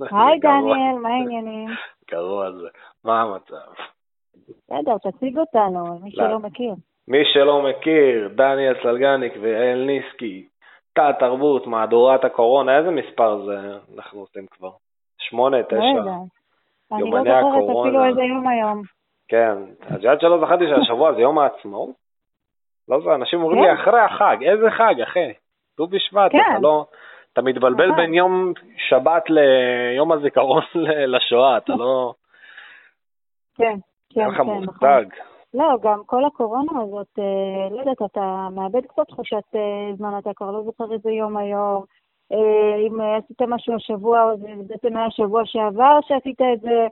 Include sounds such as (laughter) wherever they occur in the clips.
היי. דניאל, מה העניינים? גרוע זה. מה המצב? בסדר, תציג אותנו, מי לא. שלא מכיר. מי שלא מכיר, דניאל סלגניק ויעל ניסקי, תא תרבות, מהדורת הקורונה, איזה מספר זה אנחנו עושים כבר? שמונה, לא תשע? יודעת. אני לא זוכרת. אפילו איזה יום היום. כן. את יודעת שלא זכרתי שהשבוע זה יום העצמאות? לא זה, אנשים אומרים לי כן. אחרי החג, איזה חג, אחי? ט"ו בשבט, כן. אתה לא... אתה מתבלבל נכון. בין יום שבת ליום הזיכרון (laughs) לשואה, אתה לא... כן, כן, כן, נכון. לא, גם כל הקורונה הזאת, אה, לא יודעת, אתה מאבד קצת תחושת אה, זמן, אתה כבר לא זוכר איזה יום היום. אה, אם עשית משהו השבוע, זה בעצם היה שבוע שעבר שעשית את זה,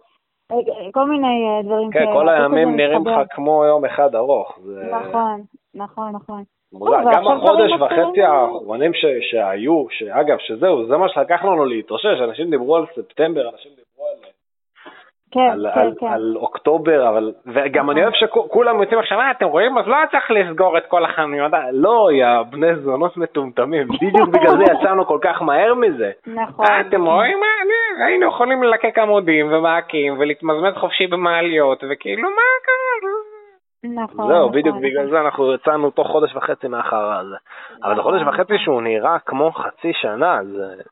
כל מיני דברים כן, כאלה. כל הכל הימים נראים. לך כמו יום אחד ארוך. נכון, נכון, נכון. מוזר. טוב, גם החודש וחצי האחרונים ש- שהיו, שאגב, שזהו, זה מה שלקח לנו להתאושש, אנשים דיברו על ספטמבר, אנשים דיברו על... כן, על, כן, על, כן. על אוקטובר, אבל, וגם נכון. אני אוהב שכולם יוצאים עכשיו, "אה, אתם רואים? אז לא צריך לסגור את כל החנויות. לא, יא בני זונות מטומטמים, (laughs) בדיוק בגלל זה יצאנו כל כך מהר מזה. נכון. אה, אתם רואים? היינו יכולים ללקק עמודים ומעקים ולהתמזמז חופשי במעליות, וכאילו, מה קרה? נכון. זהו, נכון, בדיוק נכון. בגלל זה אנחנו יצאנו תוך חודש וחצי מהחרא הזה. אבל זה חודש נכון, וחצי נכון. שהוא נראה כמו חצי שנה, זה,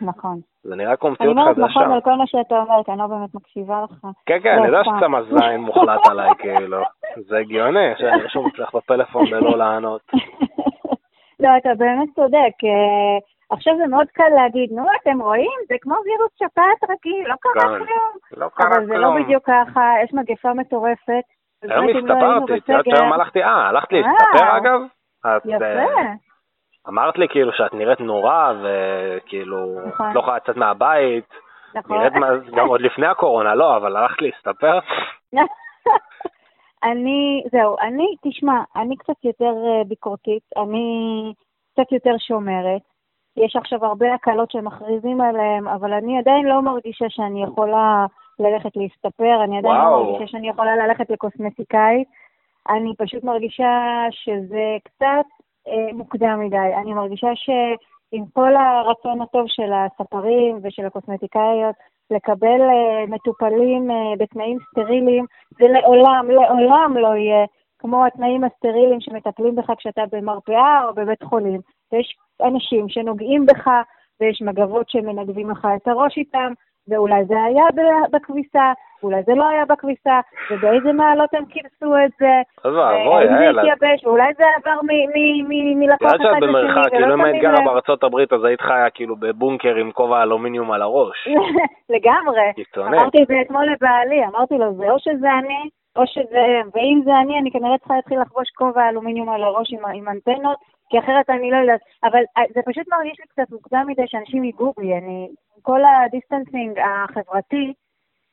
נכון. זה נראה כמו אני מציאות אומרת חדשה. נכון על כל מה שאתה אומר, כי אני לא באמת מקשיבה לך. כן, כן, לא, אני יודע. שאתה מזין מוחלט עליי, כאילו. זה הגיוני, שאני רשום אצלך בפלאפון ולא לענות. (laughs) לא, אתה באמת צודק. אה, עכשיו זה מאוד קל להגיד, נו, אתם רואים? זה כמו וירוס שפעת רגיל, לא קרה כן. כלום. לא קרה אבל זה לא כלום. בדיוק ככה, יש מגפה מטורפת. היום לא הסתפרתי, את יודעת שהיום הלכתי, אה, הלכת וואו. להסתפר אגב? יפה. אה, אמרת לי כאילו שאת נראית נורא, וכאילו, נכון. את לא יכולה לצאת מהבית, נכון. נראית גם עוד לפני הקורונה, לא, אבל הלכת להסתפר? (laughs) אני, זהו, אני, תשמע, אני קצת יותר אה, ביקורתית, אני קצת יותר שומרת. יש עכשיו הרבה הקלות שמכריזים עליהן, אבל אני עדיין לא מרגישה שאני יכולה ללכת להסתפר, אני עדיין. לא מרגישה שאני יכולה ללכת לקוסמטיקאית. אני פשוט מרגישה שזה קצת אה, מוקדם מדי. אני מרגישה שעם כל הרצון הטוב של הספרים ושל הקוסמטיקאיות, לקבל אה, מטופלים אה, בתנאים סטריליים, זה לעולם, לעולם לא יהיה כמו התנאים הסטריליים שמטפלים בך כשאתה במרפאה או בבית חולים. ויש אנשים שנוגעים בך, ויש מגבות שמנגבים לך את הראש איתם, ואולי זה היה בכביסה, אולי זה לא היה בכביסה, ובאיזה מעלות הם כיבסו את זה, אז ואבוי, והאם זה התייבש, ואולי זה עבר מלקוח אחד שאת במרחק, לשני, כאילו ולא אם היית גרה. בארצות הברית אז היית חיה כאילו בבונקר עם כובע אלומיניום על הראש. (laughs) לגמרי. אמרתי את זה אתמול לבעלי, אמרתי לו, זה או שזה אני, או שזה הם, ואם זה אני, אני כנראה צריכה להתחיל לחבוש כובע אלומיניום על הראש עם, עם אנטנות, כי אחרת אני לא יודעת. אבל אה, זה פשוט מרגיש לי קצת מוקדם מדי שאנשים ייגעו בי, אני, כל ה distancing החברתי,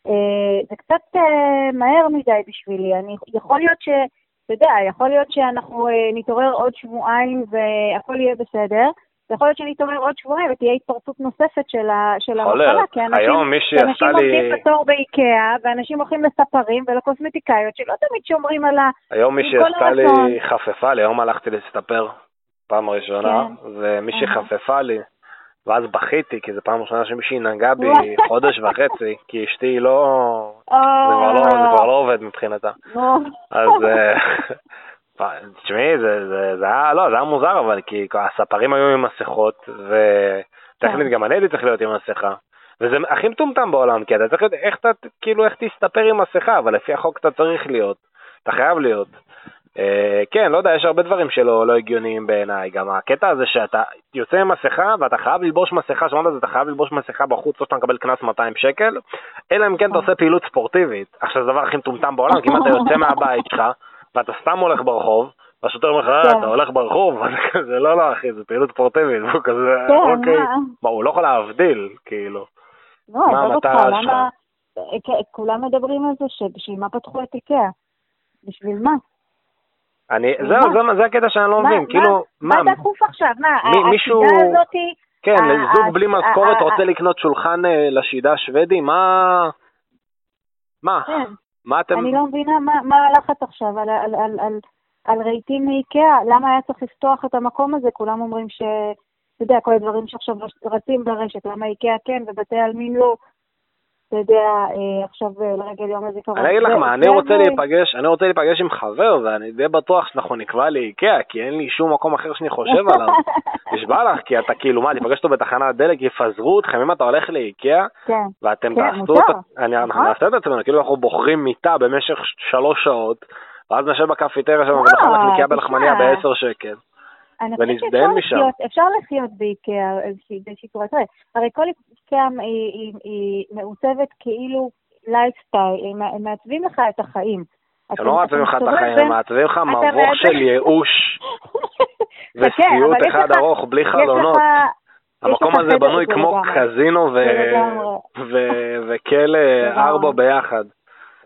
אה, זה קצת אה, מהר מדי בשבילי. אני, יכול להיות ש... אתה יודע, יכול להיות שאנחנו נתעורר עוד שבועיים והכל יהיה בסדר. ויכול להיות שנתעורר עוד שבועיים ותהיה התפרצות נוספת של, ה, של יכול המחלה. כי אנשים, היום אנשים עשתה לי... עומדים בתור באיקאה, ואנשים הולכים לספרים ולקוסמטיקאיות שלא תמיד שומרים על ה... היום מישהי עם כל עשתה לי. חפפה לי, היום הלכתי להסתפר פעם ראשונה, כן. ומישהי אהה. חפפה לי, ואז בכיתי, כי זו פעם ראשונה שמישהי נגעה בי. (laughs) חודש וחצי, כי אשתי לא... או, זה כבר לא, זה כבר לא עובד מבחינתה. אז אה, (laughs) תשמעי, זה, זה, זה היה, לא, זה היה מוזר, אבל כי הספרים היו עם מסכות, וטכנית כן. גם אני הייתי צריך להיות עם מסכה. וזה הכי מטומטם בעולם, כי אתה צריך להיות, איך אתה, כאילו, איך תסתפר עם מסכה, אבל לפי החוק אתה צריך להיות, אתה חייב להיות. אה, כן, לא יודע, יש הרבה דברים שלא לא הגיוניים בעיניי. גם הקטע הזה שאתה יוצא עם מסכה ואתה חייב ללבוש מסכה, שמעת את זה, אתה חייב ללבוש מסכה בחוץ או שאתה מקבל קנס 200 שקל, אלא אם כן אתה עושה פעילות ספורטיבית. עכשיו זה הדבר הכי מטומטם בעולם, כי אם אתה יוצא מהבית שלך ואתה סתם הולך ברחוב, והשוטר אומר לך, "אה, כן. אתה הולך ברחוב, (laughs) כזה, לא, לא, אחי, זה פעילות ספורטיבית, והוא כזה, כן, אוקיי. מה? הוא לא יכול להבדיל, כאילו. לא, מה המטרה. כן, כולם מדברים על זה שבשביל מה פתחו את איקאה? בשביל מה? אני? זהו, זה- זה הקטע שאני לא מבין, מה- כאילו, מה, מה דחוף עכשיו? מה, מי- השיטה מישהו- הזאתי... כן, זוג בלי משכורת רוצה לקנות שולחן אה, לשידה השוודי, מה... מה? כן. מה אתם... אני לא מבינה מה, מה הלחץ עכשיו על, על, על, על, על רהיטים מאיקאה, למה היה צריך לפתוח את המקום הזה? כולם אומרים ש, אתה יודע, כל הדברים שעכשיו רצים ברשת, למה איקאה כן ובתי עלמין לא. אתה יודע, אה, עכשיו אה, לרגל יום הזיכרון. אני אגיד לך מה, אני רוצה להיפגש, אני רוצה להיפגש עם חבר, ואני די בטוח שאנחנו נקבע לאיקאה, כי אין לי שום מקום אחר שאני חושב עליו. (laughs) נשבע לך, כי אתה כאילו, מה, תיפגש אותו בתחנת דלק, יפזרו אתכם, אם אתה הולך לאיקאה, כן, ואתם כן, תעשו. את, אנחנו נכון. נעשה את עצמנו, כאילו אנחנו בוחרים מיטה במשך שלוש שעות, ואז נשב בקפיטריה שלנו ונאכל נקייה בלחמניה. בעשר שקל. אני חושבת שאפשר משם. לחיות, אפשר לחיות באיקאה איזושהי באיזושהי צורה. תראה, הרי כל איקאה היא, היא, היא מעוצבת כאילו לייפסטייל, הם מעצבים לך את החיים. הם לא מעצבים לך את החיים, הם מעצבים לך מבוך של ייאוש (laughs) יש אחד ארוך בלי חלונות. המקום הזה בנוי זה כמו. קזינו זה וכלא. ארבע ביחד.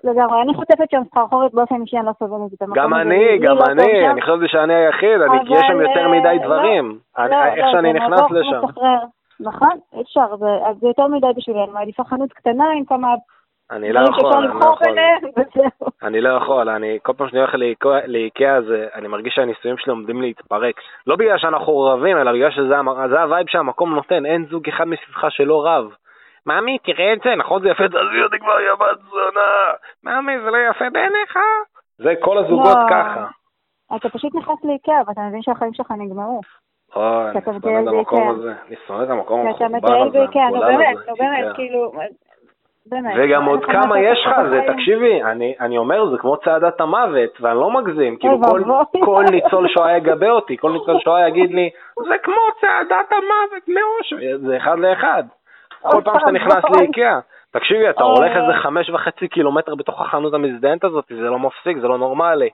לגמרי, אני חוטפת שם סחרחורת באופן אישי, אני לא סובלת את המקום גם. אני, גם אני. אני חשבתי שאני היחיד, אני- כי יש שם יותר אה, מדי לא, דברים. לא, איך לא, שאני נכנס לשם. נכון, אי אפשר, זה אז זה יותר מדי בשבילי, אני מעדיפה חנות קטנה עם כמה אני לא יכול, אני לא יכול. (laughs) אני לא יכול, אני כל פעם שאני הולך לאיקאה- אני מרגיש שהנישואים שלי עומדים להתפרק. לא בגלל שאנחנו רבים, אלא בגלל שזה ה vibe שהמקום נותן, אין זוג אחד מסביבך שלא רב. ממי, תראה את זה, נכון זה יפה, תעזבי אותי כבר, יא בת זונה. ממי, זה לא יפה בעיניך? זה כל הזוגות לא. ככה. אתה פשוט נכנס לאיקאה ואתה מבין שהחיים שלך נגמרו. אוי, אני שונא את המקום. הזה. אני שונא את המקום כי אתה המחורבן מטייל הזה, באיקאה, נו באמת, הזה, נו באמת. כאילו. וגם עוד כמה יש לך, זה? תקשיבי, אני, אני אומר, זה כמו צעדת המוות, ואני לא מגזים, כאילו כל, ניצול שואה יגבה אותי, כל ניצול שואה יגיד לי, זה כמו צעדת המוות מאוש, זה אחד לאחד. כל פעם שאתה נכנס אוי. לאיקאה, תקשיבי, אתה אוי. הולך איזה חמש וחצי קילומטר בתוך החנות המזדיינת הזאת, זה לא מפסיק, זה לא נורמלי.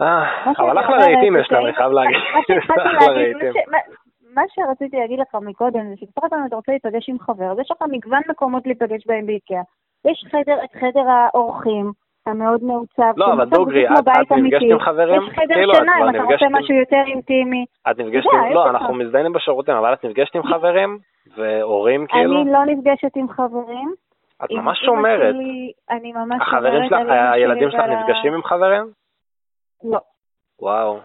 אה, אבל אחלה רהיטים יש להם, אני חייב להגיד, (laughs) מה שרציתי להגיד לך מקודם, זה הכל אם אתה רוצה להיפגש עם חבר, אז יש לך מגוון מקומות להיפגש בהם באיקאה. יש חדר, את חדר האורחים, המאוד מעוצב. לא, אבל דוגרי, את- את נפגשת. עם חברים? יש חדר כאילו, כבר אם אתה רוצה משהו יותר אינטימי. את נפגשת עם, לא. אנחנו מזדיינים בשירותים, אבל את נפגשת עם חברים? והורים כאילו? אני לא נפגשת עם חברים. את עם ממש שומרת. שלי, אני ממש החברים שומרת שלך, הילדים שלך ועל נפגשים עם חברים? לא, וואו.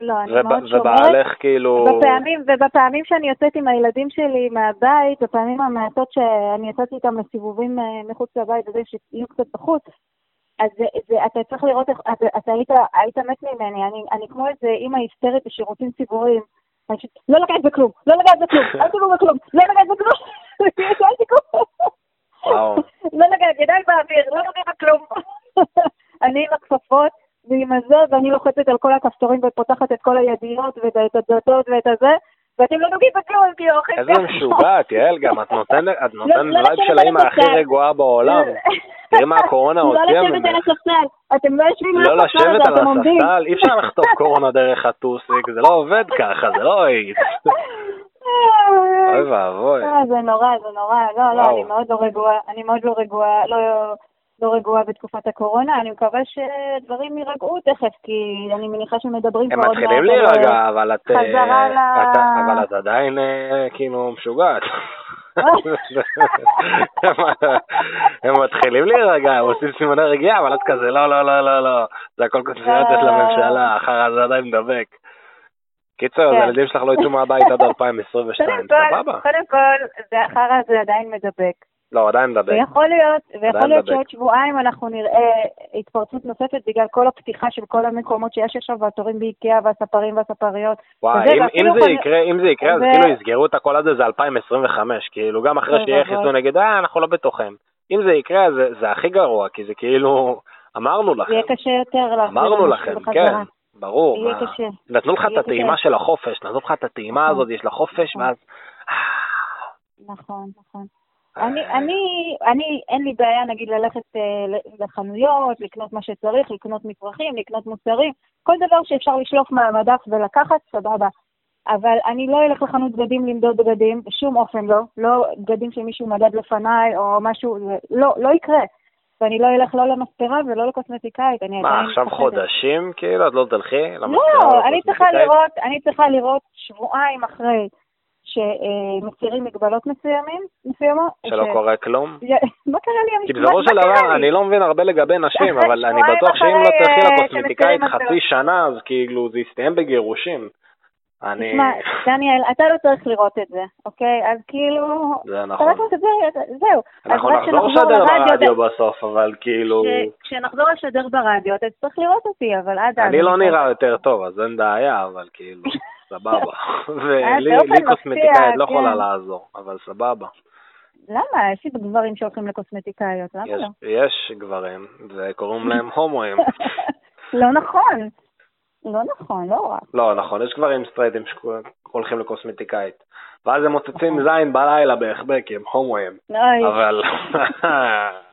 לא, אני מאוד שומרת. ובעלך כאילו... בפעמים, ובפעמים שאני יוצאת עם הילדים שלי מהבית, בפעמים המעטות שאני יצאתי איתם לסיבובים אה, מחוץ לבית, וזה שיהיו קצת בחוץ, אז זה, זה, אתה צריך לראות איך, אתה, אתה היית, היית מת ממני, אני, אני כמו איזה אימא היסטרית בשירותים ציבוריים. לא לגעת בכלום, לא לגעת בכלום, (laughs) אל תיגעו בכלום, לא לגעת בכלום, אל. לא לגעת, ידיים באוויר, לא נוגעים בכלום. (laughs) אני עם הכפפות ועם הזה, ואני לוחצת על כל הכפתורים ופותחת את כל הידיות ואת את הדלתות ואת הזה, ואתם לא נוגעים בכלום, כי אורחים איזה משוגעת, יעל גם, את נותנת נותנת לא לשבת של על האמא הכי. רגועה בעולם. תראי מה הקורונה (laughs) לא הוציאה לשבת על ממך. הספסל, אתם לא יושבים לא על הספסל לשבת הזה, על אתם עומדים. הספסל, אי אפשר לחטוף (laughs) קורונה דרך הטוסיק, זה לא עובד ככה, זה לא. (laughs) אוי ואבוי. אה, זה נורא, זה נורא. לא, לא. אני מאוד לא רגועה, אני מאוד לא רגועה, לא... לא רגועה בתקופת הקורונה, אני מקווה שדברים יירגעו תכף, כי אני מניחה שמדברים הם כבר עוד מתחילים מעט על- להירגע, אבל את... אה, חזרה ל- אבל את עדיין אה, כאילו משוגעת. (laughs) הם מתחילים להירגע, הם עושים סימני רגיעה, אבל את כזה, לא, לא, לא, לא, לא. זה הכל קונספירציה של לא. הממשלה, אחר הזה עדיין מדבק. קיצר, כן. הילדים שלך לא יצאו מהבית עד (laughs) 2022, קודם כל, סבבה? קודם כל, זה החרא הזה עדיין מדבק. לא, עדיין מדבק. ויכול להיות, ויכול להיות מדבק. שעוד שבועיים אנחנו נראה התפרצות נוספת בגלל כל הפתיחה של כל המקומות שיש עכשיו, והתורים באיקאה, והספרים והספריות. וואי, וזה, אם- אם זה חד- יקרה, אם זה יקרה, אז זה- כאילו יסגרו את הכל הזה, זה 2025, כאילו, גם אחרי שיהיה. חיסון נגד, אה, אנחנו לא בטוחים. אם זה יקרה, זה- זה הכי גרוע, כי זה כאילו, אמרנו לכם, יהיה קשה יותר להחזיר אמרנו לכם, בחזרה. כן, ברור. יהיה מה- קשה. נתנו לך את הטעימה. של החופש, נתנו לך את הטעימה נכון. הזאת, יש לה חופש, נכון. ואז... נכון, נכון. אני, אני, אני, אין לי בעיה נגיד ללכת אה, לחנויות, לקנות מה שצריך, לקנות מצרכים, לקנות מוצרים, כל דבר שאפשר לשלוף מהמדף ולקחת, סבבה. אבל אני לא אלך לחנות בגדים למדוד בגדים, בשום אופן לא. לא בגדים שמישהו מדד לפניי או משהו, לא, לא יקרה. ואני לא אלך לא למספרה ולא לקוסמטיקאית, אני מה, עדיין עכשיו מפחדת. חודשים, כאילו, את לא תלכי? לא, למזכירה, אני צריכה? לראות, אני צריכה לראות שבועיים אחרי שמסירים מגבלות מסוימים, מסוימות. שלא ש- קורה כלום? מה קרה לי? כי מה- בסופו של דבר? אני לא מבין הרבה לגבי נשים, (laughs) אבל אני בטוח שאם לא אחרי, תלכי אה, לקוסמטיקאית חצי שנה, אז כאילו זה יסתיים בגירושים. אני... תשמע, דניאל, אתה לא צריך לראות את זה, אוקיי? אז כאילו... זה אתה נכון. רק מדבר, זהו. אנחנו נחזור לשדר ברדיו בסוף, אבל כאילו... כש- כשנחזור לשדר ברדיו, אתה תצטרך לראות אותי, אבל עד אז... אני לא נראה יותר טוב, אז אין בעיה, אבל כאילו, (laughs) סבבה. (laughs) ולי מפתיע, קוסמטיקאית לא כן. יכולה לעזור, אבל סבבה. למה? יש לי גברים שהולכים לקוסמטיקאיות, למה לא? יש גברים, וקוראים להם (laughs) הומואים. לא נכון. לא נכון, לא רק. לא, נכון, יש גברים סטרייטים שהולכים לקוסמטיקאית. ואז הם מוצצים נכון. זין בלילה בהחבא כי הם הומואים. אבל... (laughs)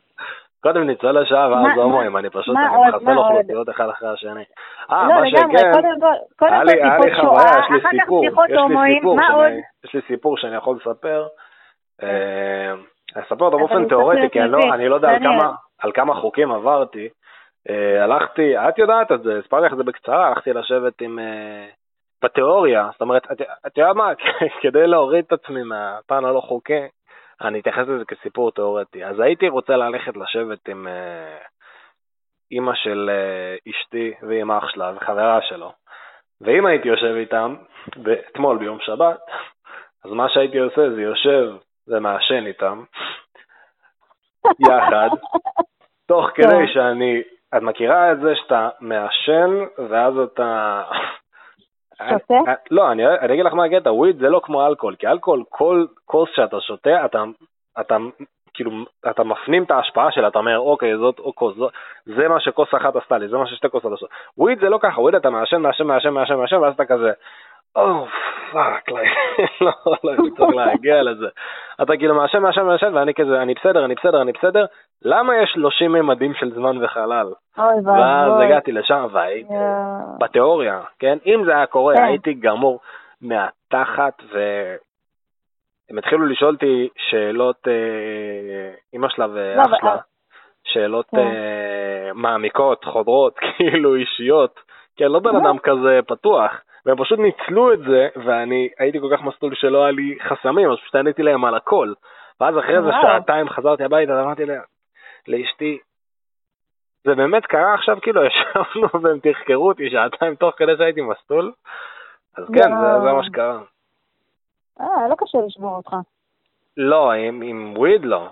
קודם ניצול השואה מה- ואז הומואים, אני פשוט מה אני עוד? מחסל? אוכלוסיות אחד אחרי השני. אה, לא, מה שכן, היה לי חוויה, יש לי סיפור, יש לי סיפור שאני-? יש לי סיפור שאני יכול לספר. אה, אני אספר אותו באופן תיאורטי, כי אני לא- אני לא יודע על. כמה- חוקים עברתי. אה, הלכתי, את יודעת את זה, הסברתי לך את זה בקצרה, הלכתי לשבת עם... אה, בתיאוריה, זאת אומרת, את יודעת מה, (laughs) כדי להוריד את עצמי מהפן הלא חוקי, אני אתייחס לזה כסיפור תיאורטי. אז הייתי רוצה ללכת לשבת עם אה, אימא של אה, אשתי ועם אח שלה וחברה שלו. ואם הייתי יושב איתם, אתמול ביום שבת, אז מה שהייתי עושה זה יושב ומעשן איתם, יחד, תוך כדי. שאני, את מכירה את זה שאתה מעשן ואז אתה... שותה? אני- לא, אני, אני אגיד לך מה הקטע, weed זה לא כמו אלכוהול, כי אלכוהול, כל כוס שאתה שותה, אתה, אתה כאילו, אתה מפנים את ההשפעה שלה, אתה אומר, אוקיי, זאת או כוס, זאת, זה מה שכוס אחת עשתה לי, זה מה ששתי כוסות עשו. וויד זה לא ככה, וויד אתה מעשן, מעשן, מעשן, מעשן, מעשן, ואז אתה כזה, או, fuck, (laughs) לא, לא, לא הייתי צריך להגיע לזה. אתה כאילו מעשן, מעשן, מעשן, ואני כזה, אני בסדר, אני בסדר, אני בסדר, למה יש 30 ממדים של זמן וחלל? אוי ואז ואבוי. הגעתי לשם והייתי. בתיאוריה, כן? אם זה היה קורה, כן. הייתי גמור מהתחת, והם התחילו לשאול אותי שאלות, אמא שלה לא, ואח שלה, שאלות כן. אה, מעמיקות, חודרות, (laughs) כאילו אישיות, אני לא בן מה? אדם כזה פתוח, והם פשוט ניצלו את זה, ואני הייתי כל כך מסלול שלא היה לי חסמים, אז פשוט עניתי להם על הכל. ואז אחרי זה וואו. שעתיים חזרתי הביתה, ואמרתי לה, לאשתי, זה באמת קרה עכשיו, כאילו ישבנו (laughs) והם תחקרו אותי שעתיים תוך כדי שהייתי מסלול, אז כן, זה. זה מה שקרה. אה, לא קשה לשבור אותך. לא, עם, עם וויד לא.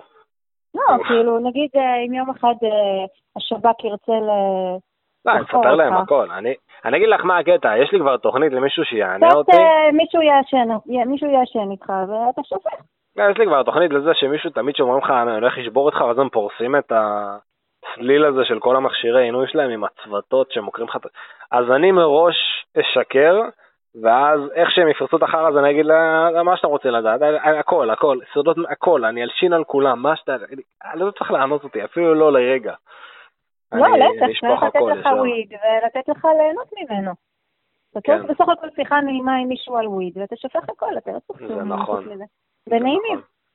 לא, כאילו, נגיד אה, אם יום אחד אה, השב"כ ירצה. לא, אני אספר להם. הכל. אני, אני אגיד לך מה הקטע, יש לי כבר תוכנית למישהו שיענה קצת אותי. אה, מישהו יעשן, מישהו יעשן איתך, ואתה שופך. לא, יש לי כבר תוכנית לזה שמישהו תמיד שאומרים לך, אני הולך לשבור אותך, ואז הם פורסים את הצליל הזה של כל המכשירי עינוי שלהם עם הצוותות שמוקרים לך. אז אני מראש אשקר, ואז איך שהם יפרסו את החרא הזה, אני אגיד לה, מה שאתה רוצה לדעת, הכל, הכל, סודות, הכל, אני אלשין על כולם, מה שאתה, אני לא צריך לענות אותי, אפילו לא לרגע. לא, להפך, צריך לתת לך. וויד ולתת לך ליהנות ממנו. אתה כן. בסך הכל שיחה נעימה עם מישהו על וויד, ואתה שופך הכל, אתה לא צריך זה כלום נכון. נכון.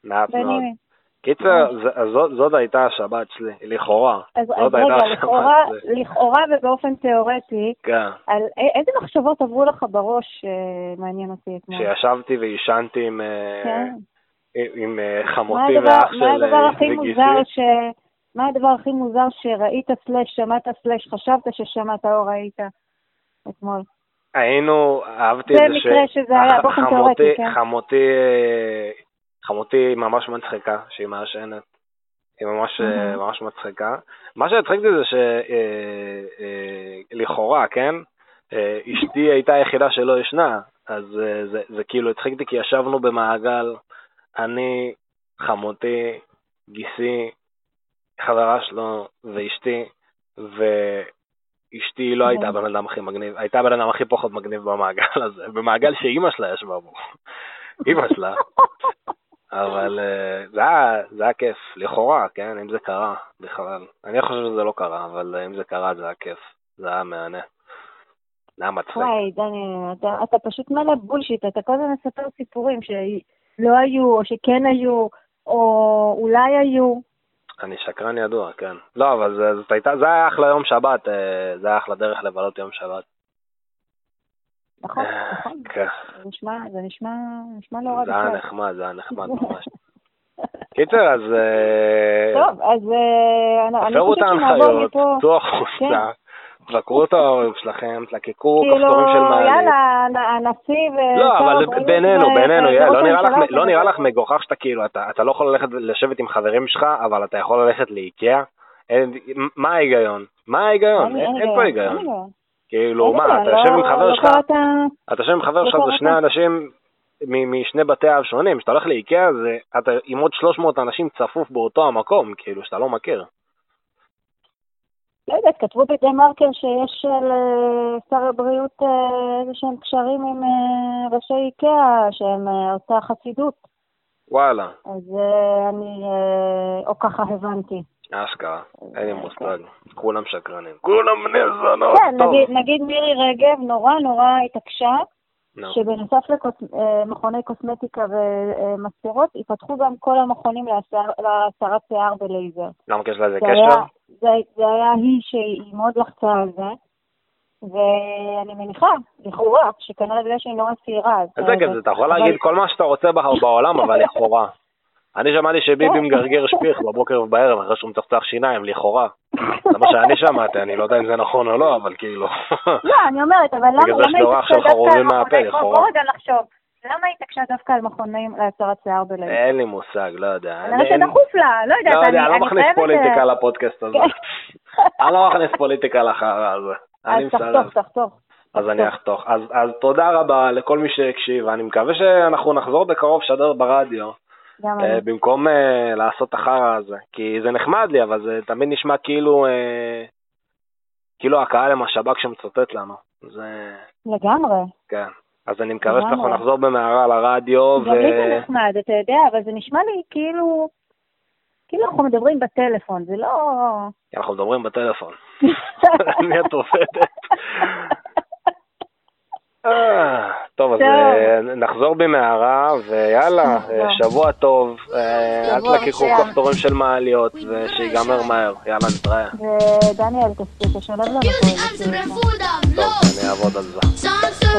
מעט מאוד. קיצר, אז זאת- הייתה השבת שלי, לכאורה. אז רגע, לכאורה, ובאופן תיאורטי, כן. איזה מחשבות עברו לך בראש, אה, מעניין אותי אתמול. שישבתי ועישנתי עם, אה, כן. אה, חמותי ואח של מה הדבר אה, הכי. מוזר. מה הדבר הכי מוזר שראית סלש, שמעת סלש, חשבת ששמעת או ראית אתמול? היינו, אהבתי את זה זה מקרה שזה היה באופן חמותי- תיאורטי, כן. חמותי, אה, חמותי ממש מצחיקה, שהיא מעשנת. היא ממש, אה. ממש מצחיקה. מה שהצחיק אותי זה שלכאורה, כן? אה, אשתי הייתה היחידה שלא ישנה, אז אה, זה, זה כאילו הצחיק אותי כי ישבנו במעגל, אני, חמותי, גיסי, חברה שלו ואשתי, ואשתי לא הייתה הבן אדם הכי מגניב, הייתה הבן אדם הכי פחות מגניב במעגל הזה, במעגל שאימא שלה ישבה בו. אימא שלה. אבל אה, זה היה, זה היה כיף, לכאורה, כן, אם זה קרה בכלל. אני חושב שזה לא קרה, אבל אה, אם זה קרה זה היה כיף, זה היה מהנה. זה היה מצחיק. וואי, דני, אתה, אתה פשוט מלא בולשיט, אתה כל הזמן מספר סיפורים שלא היו, או שכן היו, או אולי היו. אני שקרן ידוע, כן. לא, אבל זה, זאת הייתה, זה היה אחלה יום שבת, אה, זה היה אחלה דרך לבלות יום שבת. נכון, אה, נכון. כן, זה נשמע, זה נשמע, נשמע לא רע זה היה בכלל. נחמד, זה היה נחמד (laughs) ממש. קיצר, אז... אה, טוב, אז תפרו את ההנחיות. צאו כן. החוצה, תבקרו את ההורים שלכם, תלקקו כאילו, כפתורים של מעלית. יאללה, הנ- הנשיא ו... לא, אבל בינינו, בינינו, יאללה, לא נראה לך- הממשלה לא נראה. לך מגוחך שאתה כאילו, אתה אתה לא יכול ללכת לשבת עם חברים שלך, אבל אתה יכול ללכת לאיקאה? מה ההיגיון? מה ההיגיון? אין פה היגיון. כאילו, מה, אתה לא- יושב עם חבר לא שלך, אתה יושב עם חבר לא שלך, זה? שני אנשים משני בתי אב שונים, כשאתה הולך לאיקאה, אתה עם עוד 300 אנשים צפוף באותו המקום, כאילו, שאתה לא מכיר. לא יודעת, כתבו בדה מרקר שיש לשר הבריאות אה, איזה שהם קשרים עם אה, ראשי איקאה, שהם אה, אותה חסידות. וואלה, אז אה, אני, אה, או ככה הבנתי. אשכרה, אין לי מושג. כולם שקרנים. כולם בני זונות. כן. נגיד, מירי רגב נורא נורא התעקשה נו. שבנוסף למכוני קוסמטיקה ומסתרות, ייפתחו גם כל המכונים להסר- להסרת שיער בלייזר. למה יש לזה זה קשר? זה, זה היה היא שהיא מאוד לחצה על זה, ואני מניחה, לכאורה, שכנראה בגלל שהיא נורא צעירה. אז- איזה כיף זה, אתה יכול להגיד כל מה שאתה רוצה בעולם, אבל (laughs) לכאורה. אני שמעתי שביבי כן. מגרגר שפיך בבוקר ובערב אחרי שהוא מצחצח שיניים, לכאורה. זה מה שאני שמעתי, אני לא יודע אם זה נכון או לא, אבל כאילו... לא, אני אומרת, אבל למה בגלל זה יש לו התעקשה של חרובים מהפה, לכאורה. בוא רגע נחשוב. למה היא התעקשה דווקא על מכונים להסרת שיער בלייזר? אין לי מושג, לא יודע. אני- שדחוף לה, לא יודעת, לא יודע, אני לא אני מכניס חייבת, פוליטיקה אה, לפודקאסט הזה. כן. (laughs) אני לא מכניס פוליטיקה לחרא הזה. אני אז. תחתוך, תחתוך. אז אני אחתוך. אז, תודה רבה לכל מי שהקשיב, אני מקווה שאנחנו נחזור בקרוב לשדר ברדיו, אה, אני. במקום אה, לעשות את החרא הזה. כי זה נחמד לי, אבל זה תמיד נשמע כאילו, כאילו הקהל הם השב"כ שמצוטט לנו. זה, לגמרי. כן. אז אני מקווה. שאנחנו נחזור במהרה לרדיו, ו... גם לי זה נחמד, אתה יודע, אבל זה נשמע לי כאילו... כאילו אנחנו מדברים בטלפון, זה לא... אנחנו מדברים בטלפון. מי את עובדת? אה, טוב, אז. אה, נחזור במהרה, ויאללה. (laughs) אה, שבוע טוב, אל מצוין. כפתורים של מעליות, (laughs) ושיגמר מהר, יאללה, נתראה. ודניאל, תשלב לנו פה. טוב, אני אעבוד על זה. Sounds so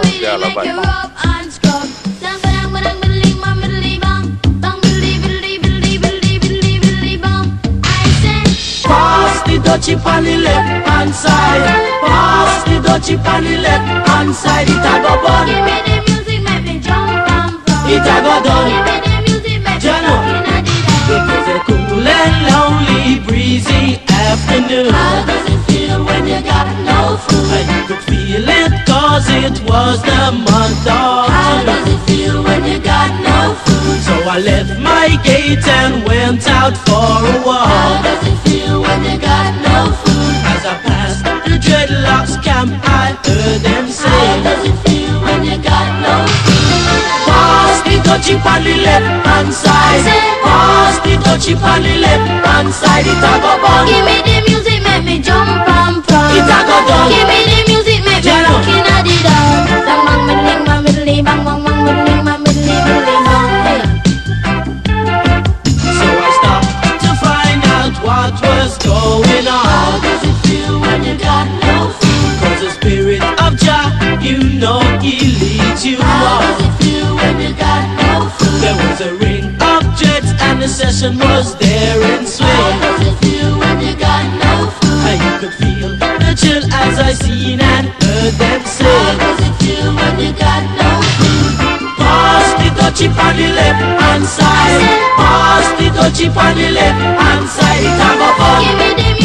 dutchie on the left hand side. Pass the dutchie on the left hand side. It a go bun. give me the music, make me jump and from. It a go done. Give me the music, make me at the dawn. It was a cool and lonely, breezy afternoon. How does it feel when you got no food? You could feel it cause it was the month of How does it feel when you got no food? So I left my gate and went out for a How walk. does it feel when you got no food? As I passed the dreadlocks camp, I heard them say, How does it feel when you got no food? Pass the dutchie on the left hand side. Pass the dutchie on the left hand side. It a go bun. Give me the music, make me jump and from. It a go done. Give me and session was there in How does it feel when you got no food? And you could feel the chill as I seen and heard them How does it feel when you got no food? Pass the dutchie on the left hand side. Pass the dutchie on the left hand side. A go fun. Give me the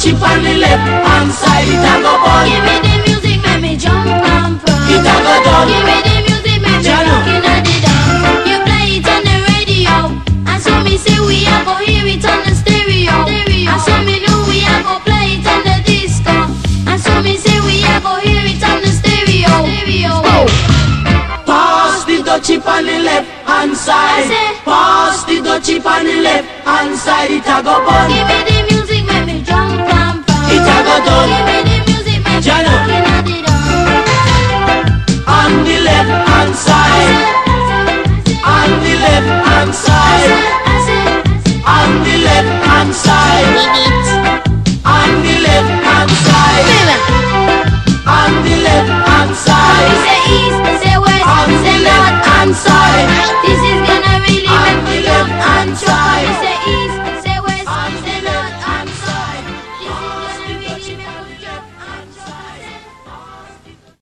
Dutchie on the left hand side. It a go bun. Give me the music, make me jump and from. It a go done. Give me the music, make me Jano. rockin' at the dawn. You play it on the radio, and so me say we a go hear it on the stereo. And so me know we a go play it on the disco. And so me say we a go hear it on the stereo. Pass the dutchie on the left hand side. Pass the dutchie on the left hand side. It a go bun. This is